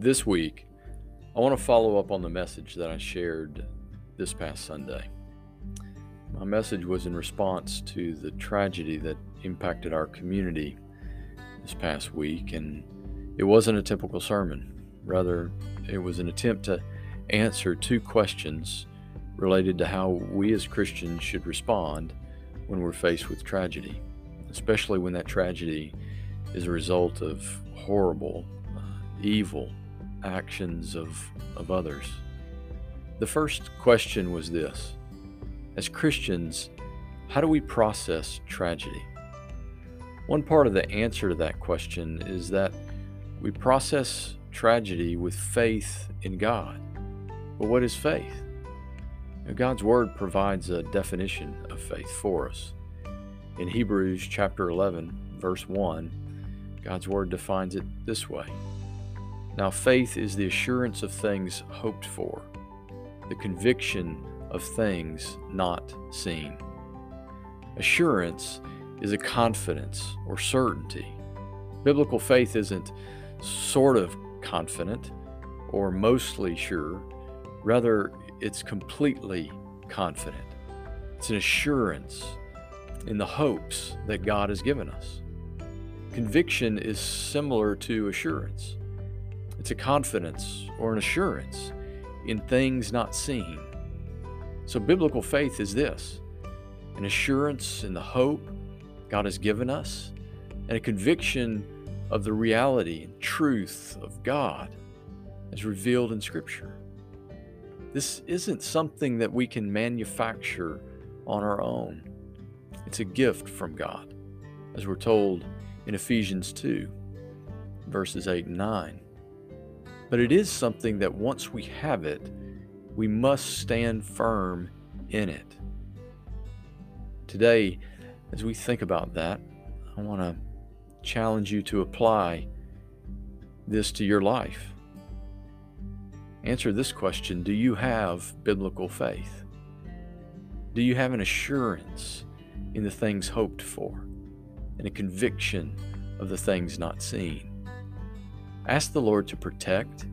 This week, I want to follow up on the message that I shared this past Sunday. My message was in response to the tragedy that impacted our community this past week, and it wasn't a typical sermon. Rather, it was an attempt to answer two questions related to how we as Christians should respond when we're faced with tragedy, especially when that tragedy is a result of horrible, uh, evil actions of, of others. The first question was this As Christians, how do we process tragedy? One part of the answer to that question is that we process tragedy with faith in God. But what is faith? Now, God's Word provides a definition of faith for us. In Hebrews chapter 11, verse 1, God's Word defines it this way Now, faith is the assurance of things hoped for, the conviction of things not seen. Assurance is a confidence or certainty. Biblical faith isn't sort of confident or mostly sure, rather, it's completely confident. It's an assurance in the hopes that God has given us. Conviction is similar to assurance. It's a confidence or an assurance in things not seen. So, biblical faith is this an assurance in the hope God has given us, and a conviction of the reality and truth of God as revealed in Scripture. This isn't something that we can manufacture on our own, it's a gift from God, as we're told in Ephesians 2, verses 8 and 9. But it is something that once we have it, we must stand firm in it. Today, as we think about that, I want to challenge you to apply this to your life. Answer this question Do you have biblical faith? Do you have an assurance in the things hoped for and a conviction of the things not seen? Ask the Lord to protect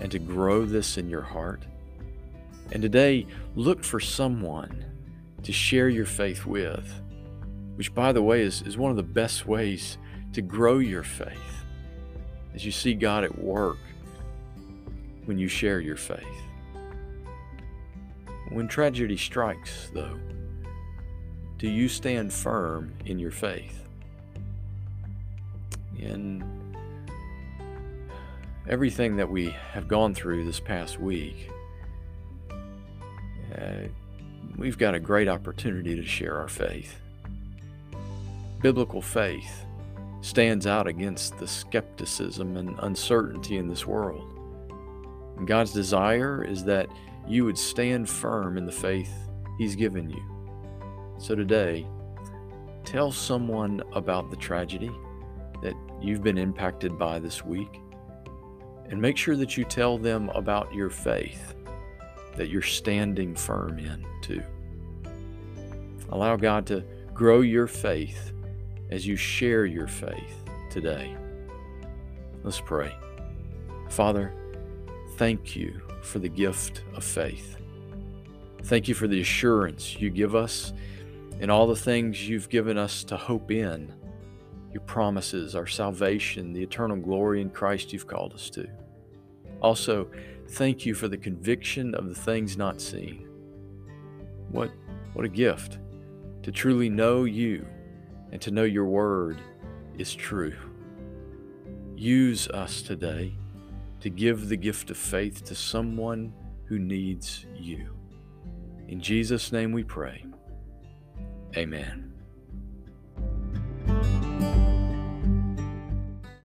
and to grow this in your heart. And today, look for someone to share your faith with, which, by the way, is, is one of the best ways to grow your faith as you see God at work when you share your faith. When tragedy strikes, though, do you stand firm in your faith? In everything that we have gone through this past week, uh, we've got a great opportunity to share our faith. Biblical faith stands out against the skepticism and uncertainty in this world. And God's desire is that you would stand firm in the faith He's given you. So today, tell someone about the tragedy that you've been impacted by this week. And make sure that you tell them about your faith that you're standing firm in too. Allow God to grow your faith as you share your faith today. Let's pray. Father, thank you for the gift of faith. Thank you for the assurance you give us and all the things you've given us to hope in your promises, our salvation, the eternal glory in Christ you've called us to. Also, thank you for the conviction of the things not seen. What, what a gift to truly know you and to know your word is true. Use us today to give the gift of faith to someone who needs you. In Jesus' name we pray. Amen.